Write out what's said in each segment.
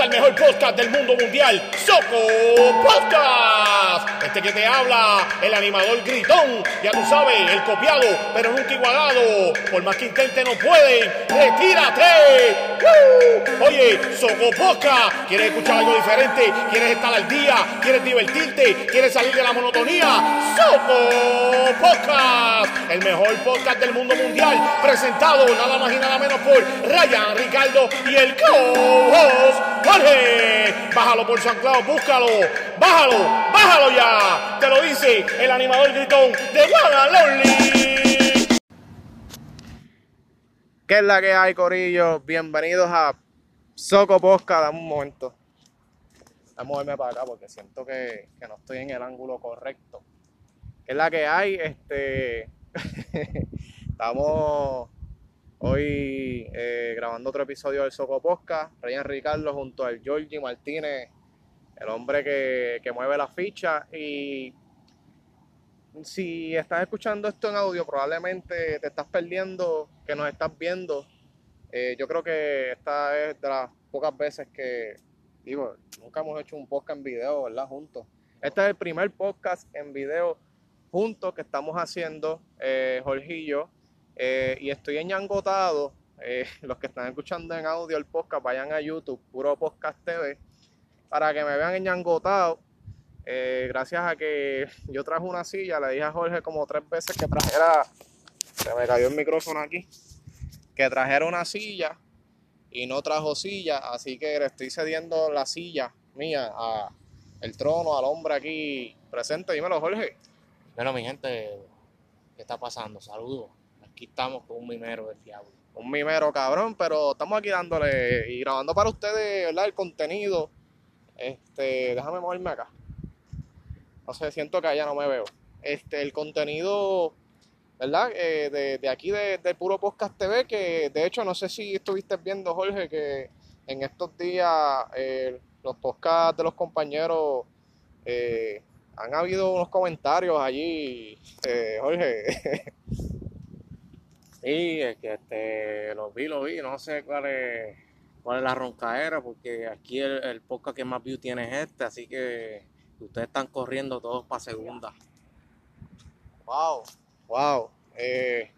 al mejor podcast del mundo mundial, Soco Podcast. Este que te habla, el animador gritón, ya tú sabes, el copiado, pero nunca igualado. Por más que intente no pueden, retírate. ¡Woo! Oye, Soco Podcast, ¿quieres escuchar algo diferente? ¿Quieres estar al día? ¿Quieres divertirte? ¿Quieres salir de la monotonía? Soco Podcast, el mejor podcast del mundo mundial, presentado nada más y nada menos por Ryan, Ricardo y el co-host Bájalo por San Claudio, búscalo, bájalo, bájalo ya. Te lo dice el animador gritón de Lonely. ¿Qué es la que hay, Corillo? Bienvenidos a Soco Posca. Dame un momento. A moverme para acá porque siento que, que no estoy en el ángulo correcto. ¿Qué es la que hay? Este. Estamos hoy eh, grabando otro episodio del Soco Posca. Ryan Ricardo junto al Georgie Martínez, el hombre que, que mueve la ficha. Y si estás escuchando esto en audio, probablemente te estás perdiendo que nos estás viendo. Eh, yo creo que esta es de las pocas veces que, digo, nunca hemos hecho un podcast en video, ¿verdad? Juntos. Este es el primer podcast en video juntos que estamos haciendo, eh, Jorge y yo. Eh, y estoy enyangotado. Eh, los que están escuchando en audio el podcast, vayan a YouTube, Puro Podcast TV, para que me vean enyangotado. Eh, gracias a que yo traje una silla, le dije a Jorge como tres veces que trajera, se me cayó el micrófono aquí, que trajera una silla y no trajo silla, así que le estoy cediendo la silla mía a el trono, al hombre aquí presente. Dímelo, Jorge. Bueno, mi gente, ¿qué está pasando? Saludos. Aquí estamos con un mimero del diablo. un mimero cabrón, pero estamos aquí dándole y grabando para ustedes, ¿verdad? El contenido. Este, déjame moverme acá. No sé, siento que allá no me veo. Este, el contenido, ¿verdad? Eh, de, de aquí de, de Puro Podcast TV, que de hecho no sé si estuviste viendo, Jorge, que en estos días eh, los podcasts de los compañeros eh, han habido unos comentarios allí, eh, Jorge. Sí, es que este, lo vi, lo vi. No sé cuál es, cuál es la roncaera, porque aquí el, el podcast que más view tiene es este, así que ustedes están corriendo todos para segunda. Wow, wow. Eh,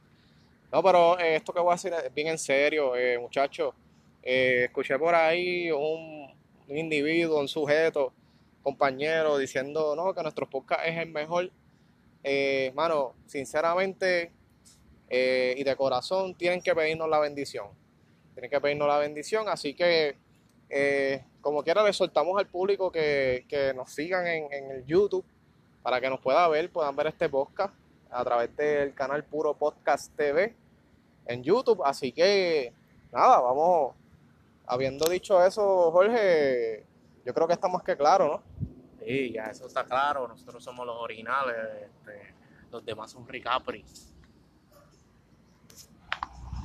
no, pero eh, esto que voy a decir es bien en serio, eh, muchachos. Eh, escuché por ahí un, individuo, un sujeto, compañero, diciendo no, que nuestro podcast es el mejor. Eh, mano, sinceramente eh, y de corazón, tienen que pedirnos la bendición. Tienen que pedirnos la bendición, así que eh, como quiera le soltamos al público que, que nos sigan en, en el YouTube para que nos pueda ver, puedan ver este podcast a través del canal Puro Podcast TV en YouTube. Así que nada, vamos, habiendo dicho eso, Jorge, yo creo que está más que claro, ¿no? Sí, ya eso está claro. Nosotros somos los originales. este, los demás son Ricapri.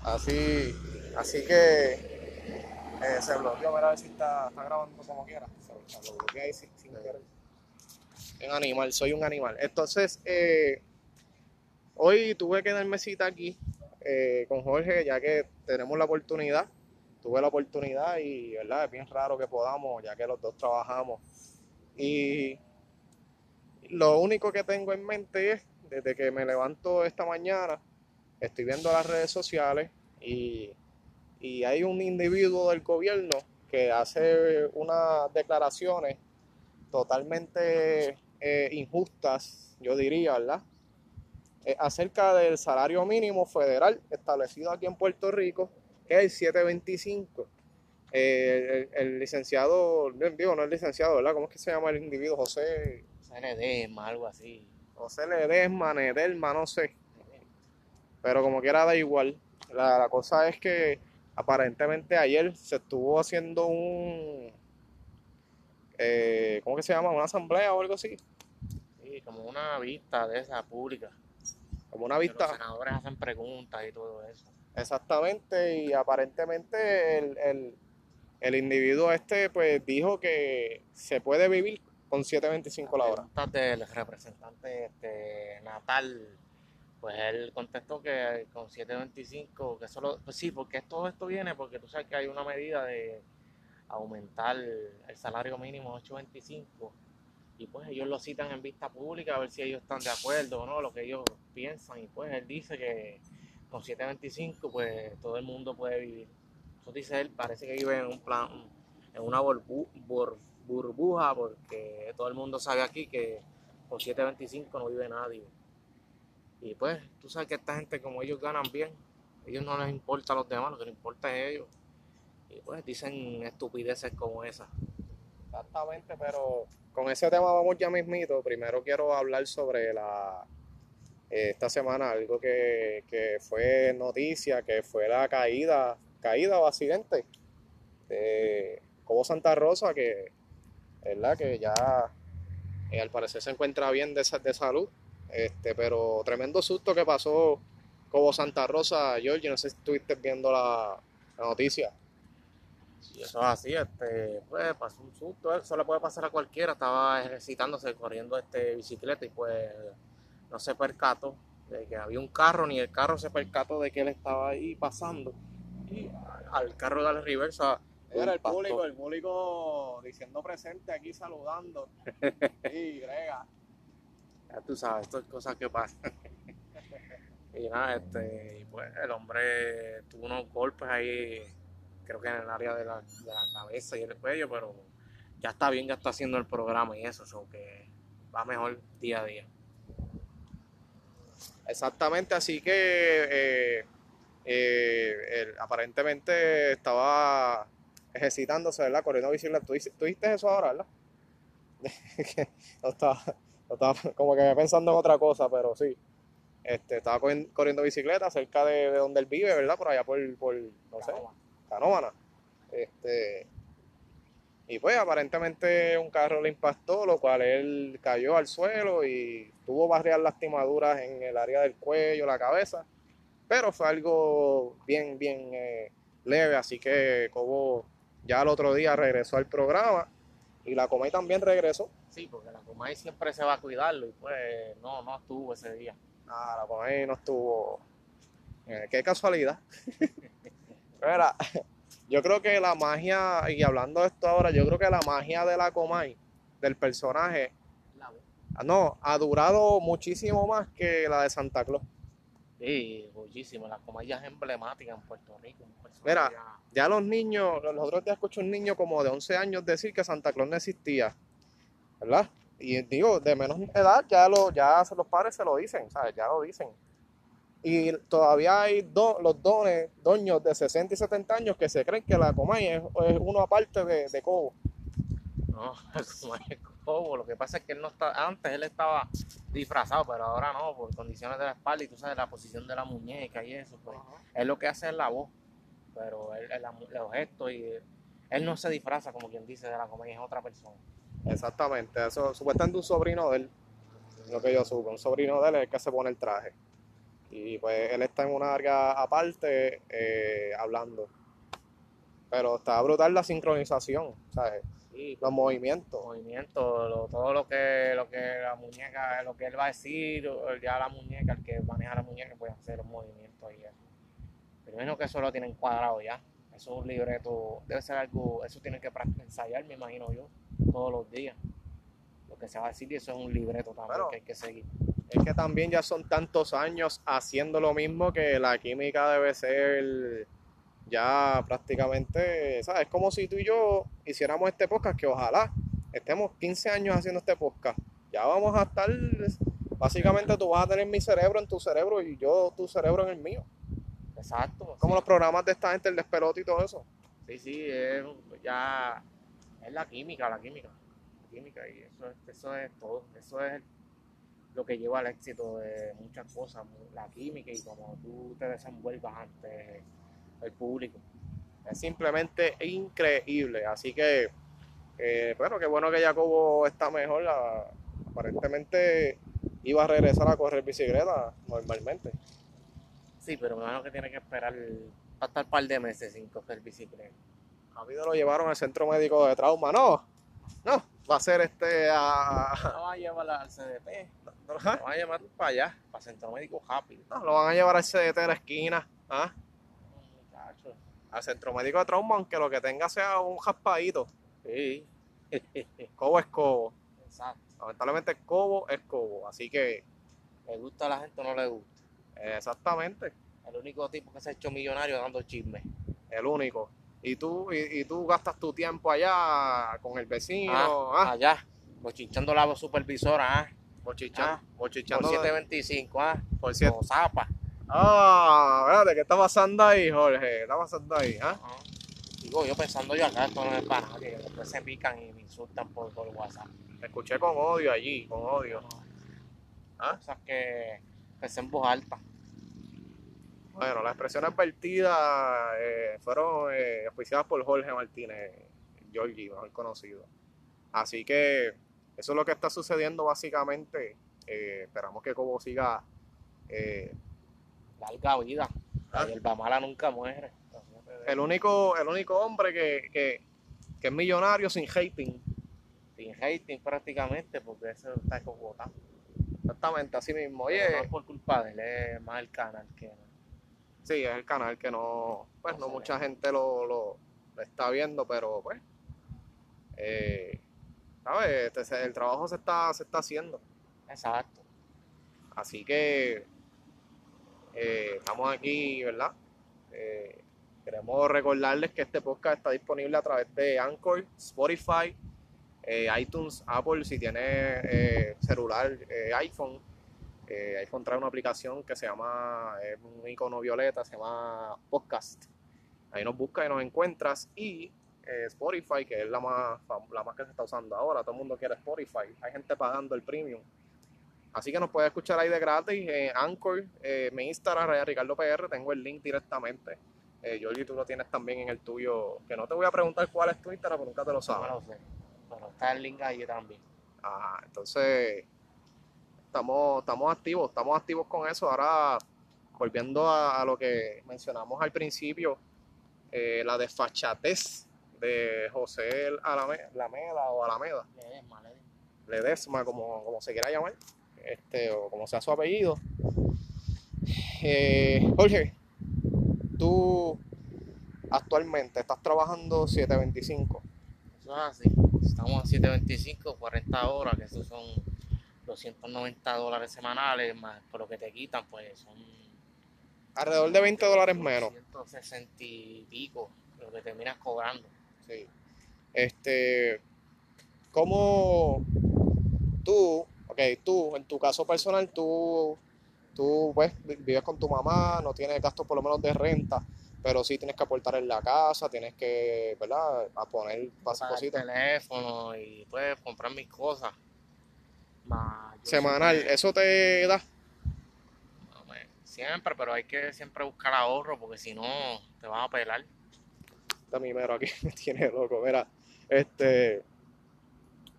Así, así que eh, se bloqueó, mira a ver si está, grabando como quiera. Se, sin querer. Un animal, soy un animal. Entonces, eh, hoy tuve que darme cita aquí eh, con Jorge, ya que tenemos la oportunidad. Tuve la oportunidad y, ¿verdad? Es bien raro que podamos, ya que los dos trabajamos. Y lo único que tengo en mente es, desde que me levanto esta mañana, estoy viendo las redes sociales y, y hay un individuo del gobierno que hace unas declaraciones totalmente eh, injustas, yo diría, ¿verdad? Eh, acerca del salario mínimo federal establecido aquí en Puerto Rico, que es el 725. Eh, el, el licenciado, digo, no el licenciado, ¿verdad? ¿Cómo es que se llama el individuo? José, CND, algo así. José Ledesma, Nedelma, no sé. Pero como quiera da igual. La, la cosa es que aparentemente ayer se estuvo haciendo un... eh, ¿Cómo que se llama? ¿Una asamblea o algo así? Sí, como una vista de esa pública. Como una vista. Los senadores hacen preguntas y todo eso. Exactamente, y aparentemente el, el, el individuo este pues dijo que se puede vivir con 7.25 la hora. preguntas del representante este, Natal, pues él contestó que con 7.25, que solo, pues sí, porque todo esto viene porque tú sabes que hay una medida de, aumentar el salario mínimo a 8.25 y pues ellos lo citan en vista pública a ver si ellos están de acuerdo o no, lo que ellos piensan y pues él dice que con 7.25 pues todo el mundo puede vivir. Eso dice él, parece que vive en un plan, en una burbu- bur- burbuja porque todo el mundo sabe aquí que con 7.25 no vive nadie. Y pues tú sabes que esta gente como ellos ganan bien, ellos no les importa a los demás, lo que les importa es ellos. Y pues dicen estupideces como esa. Exactamente, pero con ese tema vamos ya mismito. Primero quiero hablar sobre la eh, esta semana algo que, que fue noticia, que fue la caída, caída o accidente de Cobo Santa Rosa, que verdad que ya eh, al parecer se encuentra bien de, de salud. Este, pero tremendo susto que pasó Cobo Santa Rosa, Georgie, no sé si estuviste viendo la, la noticia. Eso es así, este, pues pasó un susto, eso le puede pasar a cualquiera. Estaba ejercitándose, corriendo este bicicleta y pues no se percató de que había un carro, ni el carro se percató de que él estaba ahí pasando. Y al carro darle reversa. Era el público, el público diciendo presente aquí saludando. Sí, Grega. Ya tú sabes, estas cosas que pasan. y nada, este, y pues el hombre tuvo unos golpes ahí, creo que en el área de la, de la cabeza y el cuello, pero ya está bien, ya está haciendo el programa y eso, so que va mejor día a día. Exactamente, así que eh, eh, aparentemente estaba ejercitándose, ¿verdad? Corriendo bicicleta. ¿Tú, tú viste eso ahora, ¿verdad? No estaba, estaba como que pensando en otra cosa, pero sí. Este, estaba corri- corriendo bicicleta cerca de, de donde él vive, ¿verdad? Por allá por, por no sé, Canóvana. Este, y pues aparentemente un carro le impactó, lo cual él cayó al suelo y tuvo varias lastimaduras en el área del cuello, la cabeza. Pero fue algo bien, bien eh, leve, así que Cobo ya el otro día regresó al programa y la Comay también regresó. Sí, porque la Comay siempre se va a cuidarlo y pues no, no estuvo ese día. Ah, la Comay no estuvo. Eh, qué casualidad. Mira, yo creo que la magia, y hablando de esto ahora, yo creo que la magia de la Comay, del personaje, La- no, ha durado muchísimo más que la de Santa Claus. Sí, muchísimo. La Comay ya es emblemática en Puerto Rico. Mira. ya- los niños, los otros días escuché un niño como de 11 años decir que Santa Claus no existía, ¿verdad? Y digo, de menos edad ya, lo, ya los padres se lo dicen, ¿sabes? Ya lo dicen. Y todavía hay do- los dones, doños de 60 y 70 años que se creen que la Comay es, es uno aparte de, de Cobo. No, como es Cobo. Lo que pasa es que él no está. Antes él estaba disfrazado, pero ahora no, por condiciones de la espalda y tú sabes la posición de la muñeca y eso. Pues él lo que hace es la voz, pero él, él- los gestos y él no se disfraza como quien dice de la comedia, es otra persona. Exactamente, eso supuestamente un sobrino de él, lo que yo supo, un sobrino de él es el que se pone el traje. Y pues él está en una área aparte eh, hablando. Pero está brutal la sincronización, ¿sabes? Sí, Los movimientos. movimiento, lo- todo lo que, lo que la muñeca, lo que él va a decir, ya la muñeca, el que maneja la muñeca puede hacer los movimientos y eso. Pero menos que eso lo tienen cuadrado ya. Eso es un libreto, debe ser algo, eso tienen que ensayar, me imagino yo, todos los días. Lo que se va a decir y eso es un libreto también que hay que seguir. Es que también ya son tantos años haciendo lo mismo que la química debe ser ya prácticamente, ¿sabes? Es como si tú y yo hiciéramos este podcast, que ojalá estemos 15 años haciendo este podcast. Ya vamos a estar, básicamente tú vas a tener mi cerebro en tu cerebro y yo tu cerebro en el mío. Exacto. Como los programas de esta gente, el despelote y todo eso. Sí, sí, es ya es la química, la química, la química y eso, es- eso es todo, eso es lo que lleva al éxito de muchas cosas, la química y cómo tú te desenvuelvas ante el público. Es simplemente increíble. Así que, eh, bueno, qué bueno que Jacobo está mejor. La- aparentemente iba a regresar a correr bicicleta normalmente. Sí, pero me imagino que tiene que esperar hasta un par de meses sin coger bicicleta. Rápido lo llevaron al centro médico de trauma. No, no, va a ser este a. No van a llevar al CDT, no, lo van a llevar para allá, para Centro Médico rápido. no, lo van a llevar al CDT de la esquina. ¿ah? Al centro médico de trauma, aunque lo que tenga sea un raspadito. Sí. Cobo es cobo. Exacto. Lamentablemente cobo es cobo. Así que, ¿Le gusta a la gente o no le gusta? exactamente, El único tipo que se ha hecho millonario dando chisme. el único. Y tú, y, y tú gastas tu tiempo allá con el vecino, Ah, ah, allá. Bochinchando la supervisora, ah. bochichando, ah, bochichando Por de- 725, ah. por siete- Como zapa. Ah, espérate, ¿qué está pasando ahí, Jorge? ¿Qué está pasando ahí? ¿Ah? Ah. Digo, yo pensando yo acá, esto no es para que después se pican y me insultan por, por WhatsApp. Te escuché con odio allí, con odio. ¿Ah? Cosas que, que se en voz alta. Bueno, las expresiones vertidas eh, fueron eh, auspiciadas por Jorge Martínez, Georgie, mejor conocido. Así que eso es lo que está sucediendo básicamente. Eh, esperamos que Cobo siga eh, Larga vida. Ah. La hierba mala nunca muere. el único el único hombre que, que, que es millonario sin hating. Sin hating prácticamente, porque eso está cogotado. Exactamente, así mismo. Oye, No es por culpa de él, es más el canal que sí, es el canal que no, pues No mucha gente lo, lo- lo está viendo, pero pues, eh, ¿sabes? Este, el trabajo se está, se está haciendo. Exacto. Así que eh, estamos aquí, ¿verdad? Eh, queremos recordarles que este podcast está disponible a través de Anchor, Spotify, eh, iTunes, Apple, si tiene eh, celular, eh, iPhone. Eh, iPhone trae una aplicación que se llama, es un icono violeta, se llama Podcast. Ahí nos buscas y nos encuentras. Y Spotify, que es la más, la más que se está usando ahora. Todo el mundo quiere Spotify. Hay gente pagando el premium. Así que nos puedes escuchar ahí de gratis en Anchor, eh, mi Instagram, Ricardo PR, tengo el link directamente. Eh, Jordi, tú lo tienes también en el tuyo, que no te voy a preguntar cuál es tu Instagram, porque nunca te lo No sabes. lo sé. Pero está el link ahí también. Ajá, entonces estamos, estamos activos, estamos activos con eso. Ahora, volviendo a, a lo que mencionamos al principio, eh, la desfachatez de José Alame- Alameda o Alameda. Ledesma, Ledesma. Ledesma, como, como se quiera llamar, este, o como sea su apellido. Eh, Jorge, tú actualmente estás trabajando 725. Eso es así. Estamos a 725, 40 horas, que esos son 290 dólares semanales, más por lo que te quitan, pues son Alrededor de 20 dólares menos. 160 y pico, lo que terminas cobrando. Sí. Este, ¿cómo tú, ok, tú, en tu caso personal, tú, tú, pues, vi- vives con tu mamá, no tienes gastos por lo menos de renta, pero sí tienes que aportar en la casa, tienes que, ¿verdad?, a poner bas- Pagar el cositas. teléfono y pues comprar mis cosas. Yo Semanal, siempre- ¿eso te da? no, me- Siempre, pero hay que siempre buscar ahorro porque si no te vas a pelar. Está mi mero aquí, me tiene loco, mira, este,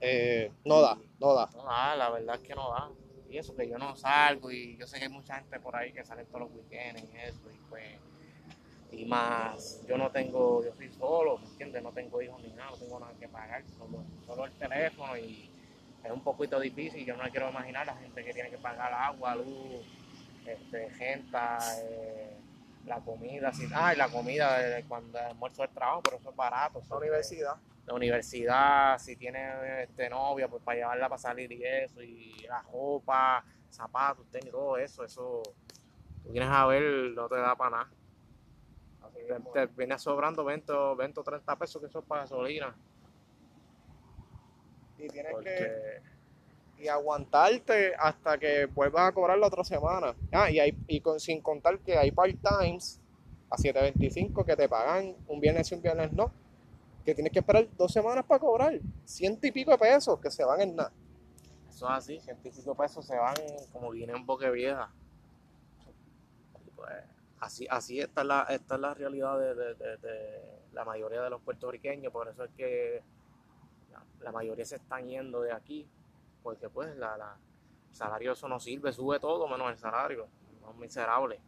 eh, no da, no da. No da, la verdad es que no da. Y eso que yo no salgo y yo sé que hay mucha gente por ahí que sale todos los weekends y eso y pues y más yo no tengo, yo soy solo, ¿me entiendes? No tengo hijos ni nada, no tengo nada que pagar, solo, solo el teléfono y es un poquito difícil, yo no me quiero imaginar la gente que tiene que pagar agua, luz, este, gente, eh, la comida, si, ah, y la comida de cuando el almuerzo del trabajo, pero eso es barato. La universidad. La universidad, si tiene este novia, pues para llevarla para salir y eso, y la ropa, zapatos, tenis, todo eso, eso, tú vienes a ver, no te da para nada. Te, te viene sobrando 20, o 20 o 30 pesos que eso es para gasolina. Y tienes que y aguantarte hasta que vuelvas a cobrar la otra semana. Ah, y, hay, y con- sin contar que hay part-times a 7.25 que te pagan un viernes y un viernes no. Que tienes que esperar dos semanas para cobrar. Ciento y pico de pesos que se van en nada. eso es así, ciento y pico pesos se van como vienen en boque vieja. Pues, así, así esta es la, esta es la realidad de, de- de- de la mayoría de los puertorriqueños, por eso es que la, mayoría se están yendo de aquí, porque pues la, el salario eso no sirve, sube todo menos el salario, es miserable.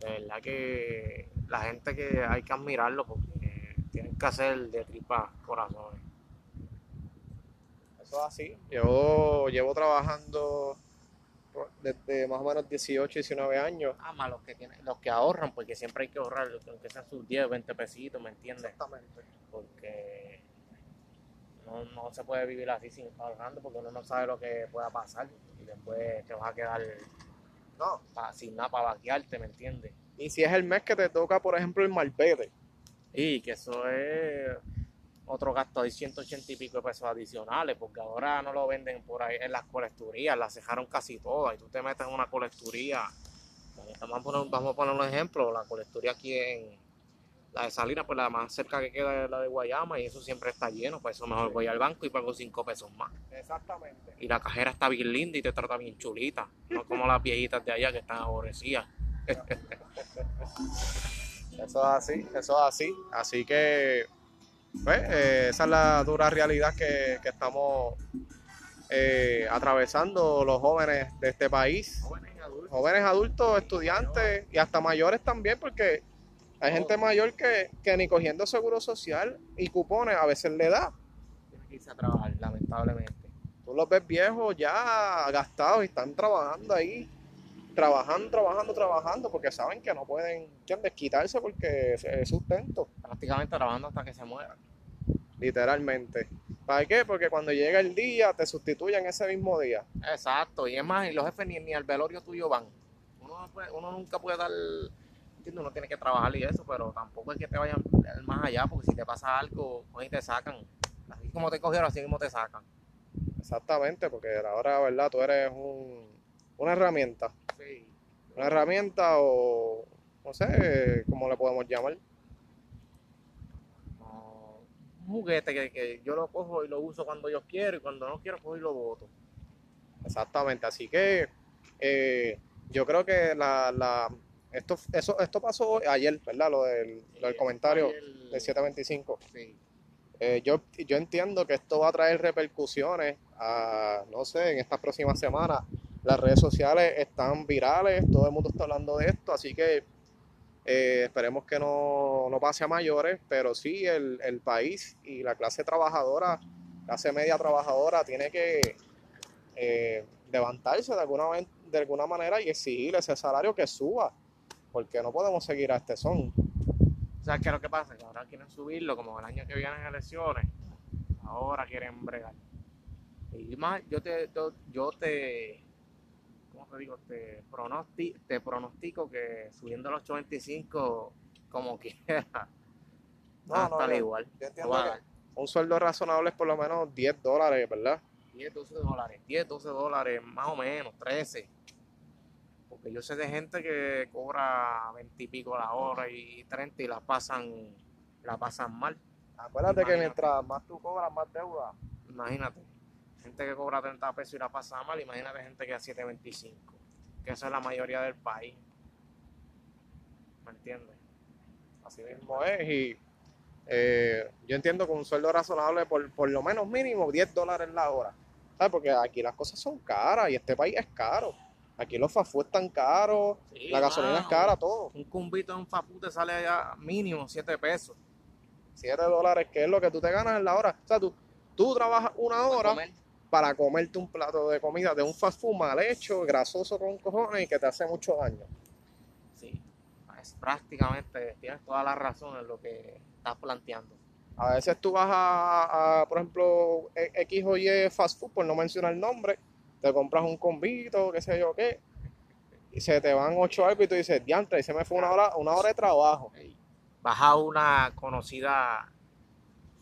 De verdad que la gente que hay que admirarlo porque tienen que hacer de tripa corazones. Eso es así. Yo llevo trabajando desde más o menos 18, 19 años. Ah, más los que tienen, los que ahorran, porque siempre hay que ahorrar, aunque sean sus 10, 20 pesitos, ¿me entiendes? Exactamente. Porque no, no se puede vivir así sin ahorrando, porque uno no sabe lo que pueda pasar y después te vas a quedar No. pa- sin nada para vaquearte, ¿me entiendes? Y si es el mes que te toca, por ejemplo, el malvete, Y que eso es otro gasto de 180 y pico de pesos adicionales, porque ahora no lo venden por ahí en las colecturías, las cejaron casi todas, y tú te metes en una colecturía, vamos a poner, vamos a poner un ejemplo, la colecturía aquí en la de Salinas, pues la más cerca que queda es la de Guayama, y eso siempre está lleno, pues eso mejor voy al banco y pago 5 pesos más. Exactamente. Y la cajera está bien linda y te trata bien chulita, no como las viejitas de allá que están aborrecidas. Eso es así, eso es así. Así que, pues, eh, esa es la dura realidad que, que estamos eh, atravesando los jóvenes de este país. Jóvenes adultos. Jóvenes adultos, estudiantes y hasta mayores también, porque hay gente mayor que, que ni cogiendo seguro social y cupones a veces le da. Tienen que irse a trabajar, lamentablemente. Tú los ves viejos ya gastados y están trabajando ahí, trabajando, trabajando, trabajando, porque saben que no pueden ¿entiendes? quitarse porque es sustento, Prácticamente trabajando hasta que se mueran. literalmente. ¿Para qué? Porque cuando llega el día te sustituyen ese mismo día. Exacto, y es más, y los jefes ni, ni al velorio tuyo van. Uno, no puede- uno nunca puede dar, entiendo, uno tiene que trabajar y eso, pero tampoco es que te vayan más allá, porque si te pasa algo, pues ahí te sacan. Así como te cogieron, así mismo te sacan. Exactamente, porque ahora, ¿verdad? Tú eres un, una herramienta. Sí. Una herramienta o, no sé, ¿cómo le podemos llamar? Un juguete que, que yo lo cojo y lo uso cuando yo quiero y cuando no quiero, cojo y lo boto. Exactamente, así que eh, yo creo que la, la, esto, eso, esto pasó ayer, ¿verdad? Lo del, lo del comentario El- del 725. Sí. Eh, yo, yo entiendo que esto va a traer repercusiones a, no sé, en estas próximas semanas. Las redes sociales están virales, todo el mundo está hablando de esto, así que eh, esperemos que no, no pase a mayores, pero sí el, el país y la clase trabajadora, clase media trabajadora, tiene que eh, levantarse de alguna, de alguna manera y exigir ese salario que suba, porque no podemos seguir a este son. O sea, ¿qué es lo que pasa? Que ahora quieren subirlo, como el año que viene en elecciones, ahora quieren bregar. Y más, yo te, yo te, ¿cómo te digo? Te, pronosti, te pronostico que subiendo a los 825, como quiera, No, va a no, estar yo- igual. Yo entiendo que un sueldo razonable es por lo menos 10 dólares, ¿verdad? 10, 12 dólares, 10, 12 dólares, más o menos, 13. Porque yo sé de gente que cobra 20 y pico la hora y 30 y la pasan, la pasan mal. Acuérdate que Imagínate. mientras más tú cobras, más deuda. Imagínate, gente que cobra 30 pesos y la pasa mal, imagínate gente que a 7.25, que eso es la mayoría del país. ¿Me entiendes? Así mismo es. Y eh, yo entiendo que un sueldo razonable, por, por lo menos mínimo 10 dólares la hora. ¿Sabes? Porque aquí las cosas son caras y este país es caro. Aquí los food están caros, Sí, la gasolina es cara, todo. Un cumbito en un fapu te sale allá mínimo 7 pesos. 7 dólares, que es lo que tú te ganas en la hora. O sea, tú, tú trabajas una hora comer. Para comerte un plato de comida de un fast food mal hecho, grasoso con cojones y que te hace mucho daño. Sí, es prácticamente, tienes toda la razón en lo que estás planteando. A veces tú vas a, a, por ejemplo, e- X o Y fast food, por no mencionar el nombre, te compras un convito, qué sé yo qué, y se te van ocho algo y tú dices, diantre, y se me fue una hora, una hora de trabajo. Vas a una conocida,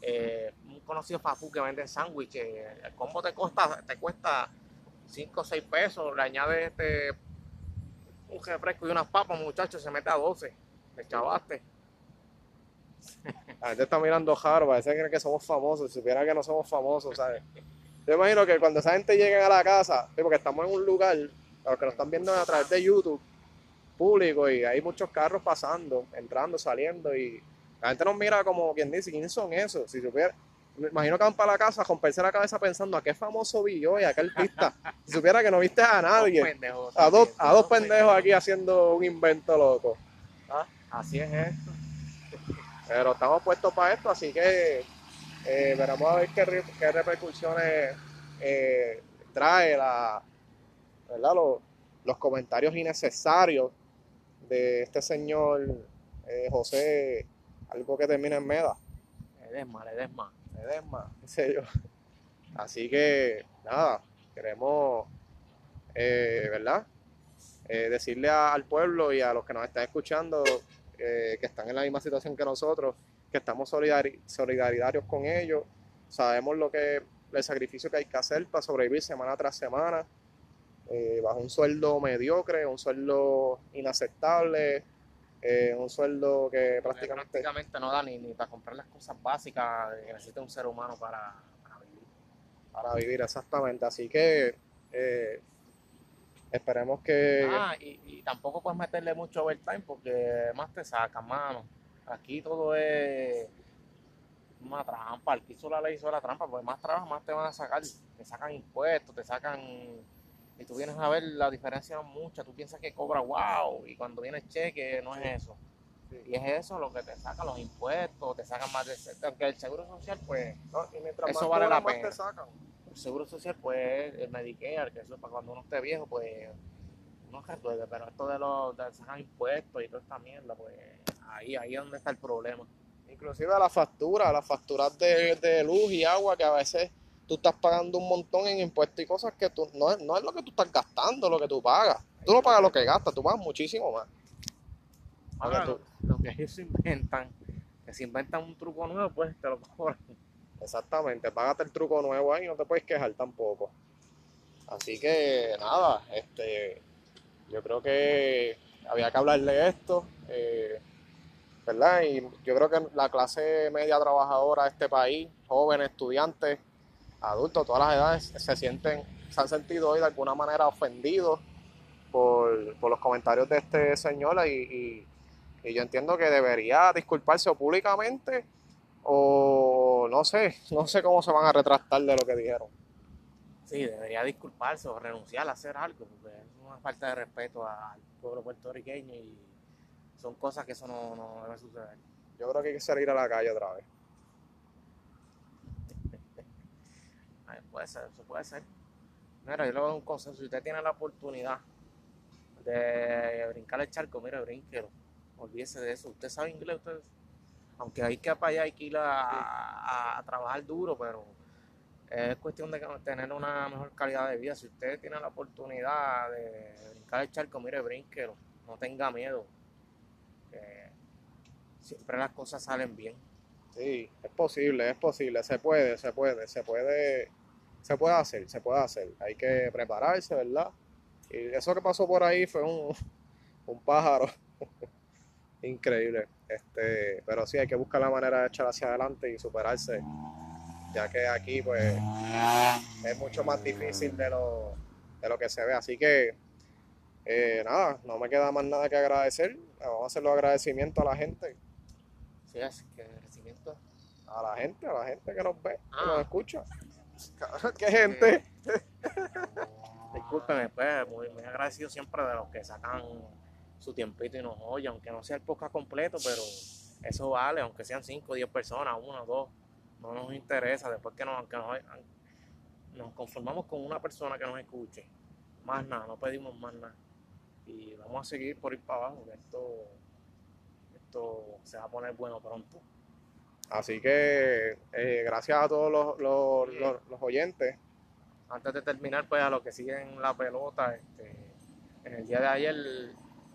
eh, un conocido fafu que vende sándwiches, el combo te cuesta, te cuesta 5 o 6 pesos, le añades este, un refresco y unas papas, muchachos, se mete a 12, te chavaste. La gente está mirando jaro, parece que cree que somos famosos, si supiera que no somos famosos, ¿sabes? Yo imagino que cuando esa gente llegue a la casa, porque estamos en un lugar, los que nos están viendo a través de YouTube, público, y hay muchos carros pasando, entrando, saliendo, y la gente nos mira como quien dice, ¿quiénes son esos? Si supiera, me imagino que van para la casa a romperse la cabeza pensando a qué famoso vi yo y a qué artista. Si supiera que no viste a nadie, Dos pendejos, a dos, a dos pendejos aquí haciendo un invento loco. Así es esto. Pero estamos puestos para esto, así que eh, veremos a ver qué repercusiones eh, trae la, ¿verdad? Los, los comentarios innecesarios de este señor eh, José, algo que termina en Meda. Edesma, Edesma. Edesma, qué sé yo. Así que, nada, queremos, eh, ¿verdad? Eh, decirle al pueblo y a los que nos están escuchando eh, que están en la misma situación que nosotros, que estamos solidari- solidaridarios con ellos, sabemos lo que el sacrificio que hay que hacer para sobrevivir semana tras semana, eh, bajo un sueldo mediocre, un sueldo inaceptable, eh, un sueldo que prácticamente... Prácticamente no da ni, ni para comprar las cosas básicas que necesita un ser humano para, para vivir. para vivir exactamente. Así que eh, esperemos que Ah, y, y tampoco puedes meterle mucho overtime porque más te sacan, mano. Aquí todo es una trampa. El que hizo la ley hizo la trampa, porque más trabajas, más te van a sacar. Te sacan impuestos, te sacan. Y tú vienes a ver la diferencia no es mucha. Tú piensas que cobra wow, y cuando viene el cheque no es eso. Y es eso lo que te sacan los impuestos, te sacan más de. Aunque el seguro social, pues. no, y mientras Eso más vale la más pena. te sacan. El seguro social, pues, el Medicare, que eso es para cuando uno esté viejo, pues, uno resuelve, pero esto de los, de sacar impuestos y toda esta mierda, pues, ahí, ahí es donde está el problema. Inclusive a la factura, a las facturas de, de luz y agua que a veces tú estás pagando un montón en impuestos y cosas que tú no es, no es lo que tú estás gastando, lo que tú pagas. Tú no pagas lo que gastas, tú pagas muchísimo más. Ahora, tú- lo, que ellos inventan, que se inventan un truco nuevo, pues, te lo cobran. Exactamente, págate el truco nuevo ahí, no te puedes quejar tampoco. Así que nada, este, yo creo que había que hablar de esto, eh, ¿verdad? Y yo creo que la clase media trabajadora de este país, jóvenes, estudiantes, adultos, todas las edades, se sienten, se han sentido hoy de alguna manera ofendidos por, por los comentarios de este señor y, y- y yo entiendo que debería disculparse o públicamente o no sé, no sé cómo se van a retractar de lo que dijeron. Sí, debería disculparse o renunciar a hacer algo, porque es una falta de respeto al pueblo puertorriqueño y son cosas que eso no, no debe suceder. Yo creo que hay que salir a la calle otra vez. Puede ser, eso puede ser. Mira, yo le doy un consejo. Si usted tiene la oportunidad de brincar el charco, mire, brínquelo. Olvídese de eso. Usted sabe inglés, usted. Aunque hay que para allá, hay que ir a, a- a trabajar duro, pero es cuestión de tener una mejor calidad de vida. Si usted tiene la oportunidad de brincar el charco, mire, brínquelo. No tenga miedo. que siempre las cosas salen bien. Sí, es posible, es posible, se puede, se puede, se puede, se puede hacer, se puede hacer. Hay que prepararse, ¿verdad? Y eso que pasó por ahí fue un, un pájaro increíble. Este, pero sí hay que buscar la manera de echar hacia adelante y superarse, ya que aquí pues es mucho más difícil de lo, de lo que se ve. Así que eh, nada, no me queda más nada que agradecer. Vamos a hacer los agradecimientos a la gente. Sí, así que el crecimiento A la gente, a la gente que nos ve, que Ah. nos escucha. ¿Qué gente? Discúlpeme, pues, muy, muy agradecido siempre de los que sacan su tiempito y nos oyen, aunque no sea el podcast completo, pero eso vale, aunque sean 5 o 10 personas, una o dos, no nos interesa, después que nos, aunque nos, nos conformamos con una persona que nos escuche, más nada, no pedimos más nada. Y vamos a seguir por ir para abajo, que esto, esto se va a poner bueno pronto. Así que eh, gracias a todos los, los, los- los oyentes. antes de terminar, pues a los que siguen la pelota, este, en el día de ayer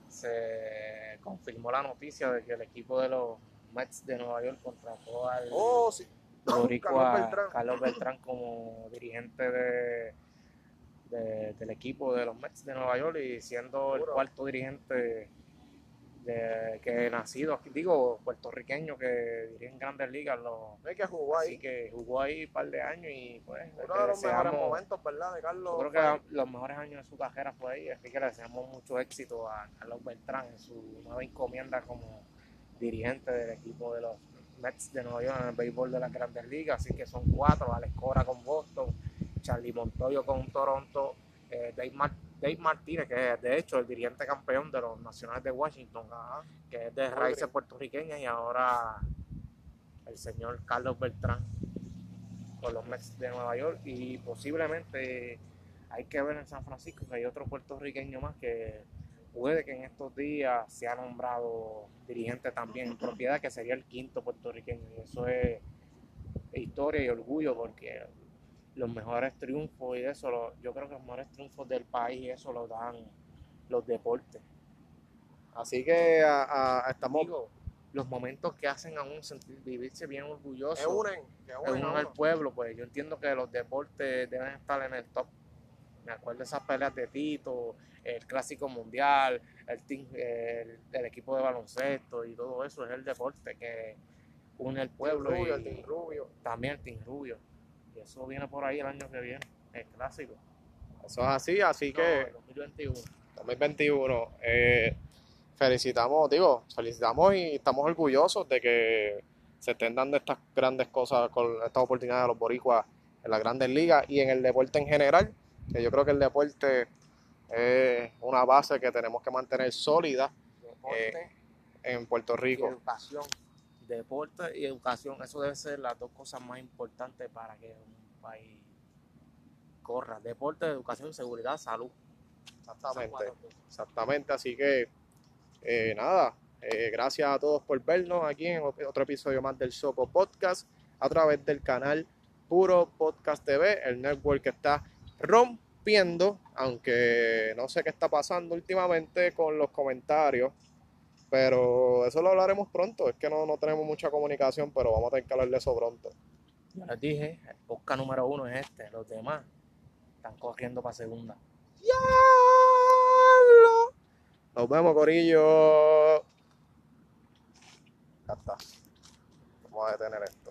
se confirmó la noticia de que el equipo de los Mets de Nueva York contrató al Oh, sí. boricua Carlos Beltrán. Carlos Beltrán como dirigente de, de- del equipo de los Mets de Nueva York y siendo el cuarto dirigente de, que nacido aquí, digo, puertorriqueño que dirige en grandes ligas. Hay que así ahí. que jugó ahí un par de años y pues Uno de los mejores momentos, ¿verdad? De Carlos. yo creo que los mejores años de su carrera fue ahí, así que le deseamos mucho éxito a Carlos Beltrán en su nueva encomienda como dirigente del equipo de los Mets de Nueva York en el béisbol de las grandes ligas, así que son cuatro, Alex Cora con Boston, Charlie Montoyo con Toronto, eh, Dave, Mar- Dave Martínez, que es de hecho el dirigente campeón de los Nacionales de Washington, que es de raíces puertorriqueñas y ahora el señor Carlos Beltrán con los Mets de Nueva York y posiblemente hay que ver en San Francisco que hay otro puertorriqueño más que puede que en estos días sea nombrado dirigente también en propiedad, que sería el quinto puertorriqueño. Y eso es historia y orgullo porque los mejores triunfos y eso, lo- yo creo que los mejores triunfos del país y eso lo dan los deportes. Así que a- a- estamos. Digo, los momentos que hacen a uno sentir, vivirse bien orgulloso. que unen, que es unen a uno del uno. pueblo, pues yo entiendo que los deportes deben estar en el top. Me acuerdo de esas peleas de Tito, el clásico mundial, el, team- el, el equipo de baloncesto y todo eso es el deporte que une el pueblo Rubio, y el Team Rubio. también el Team Rubio. Y eso viene por ahí el año que viene, el clásico. Eso es así, así No, que el 2021. 2021. eh, felicitamos, digo, felicitamos y estamos orgullosos de que se estén dando estas grandes cosas con estas oportunidades de los boricuas en las grandes ligas y en el deporte en general, que yo creo que el deporte es una base que tenemos que mantener sólida Deporte en Puerto y Rico. educación. Deporte y educación, eso debe ser las dos cosas más importantes para que un país corra. Deporte, educación, seguridad, salud. Exactamente. Exactamente, así que eh, nada, eh, gracias a todos por vernos aquí en otro episodio más del Soco Podcast a través del canal Puro Podcast TV, el network que está rompiendo, aunque no sé qué está pasando últimamente con los comentarios, pero eso lo hablaremos pronto, es que no, no tenemos mucha comunicación, pero vamos a tener que hablar de eso pronto. Ya les dije, el podcast número uno es este, los demás están corriendo para segunda. ¡Diablo! Nos vemos, Corillo. Ya está. Vamos a detener esto.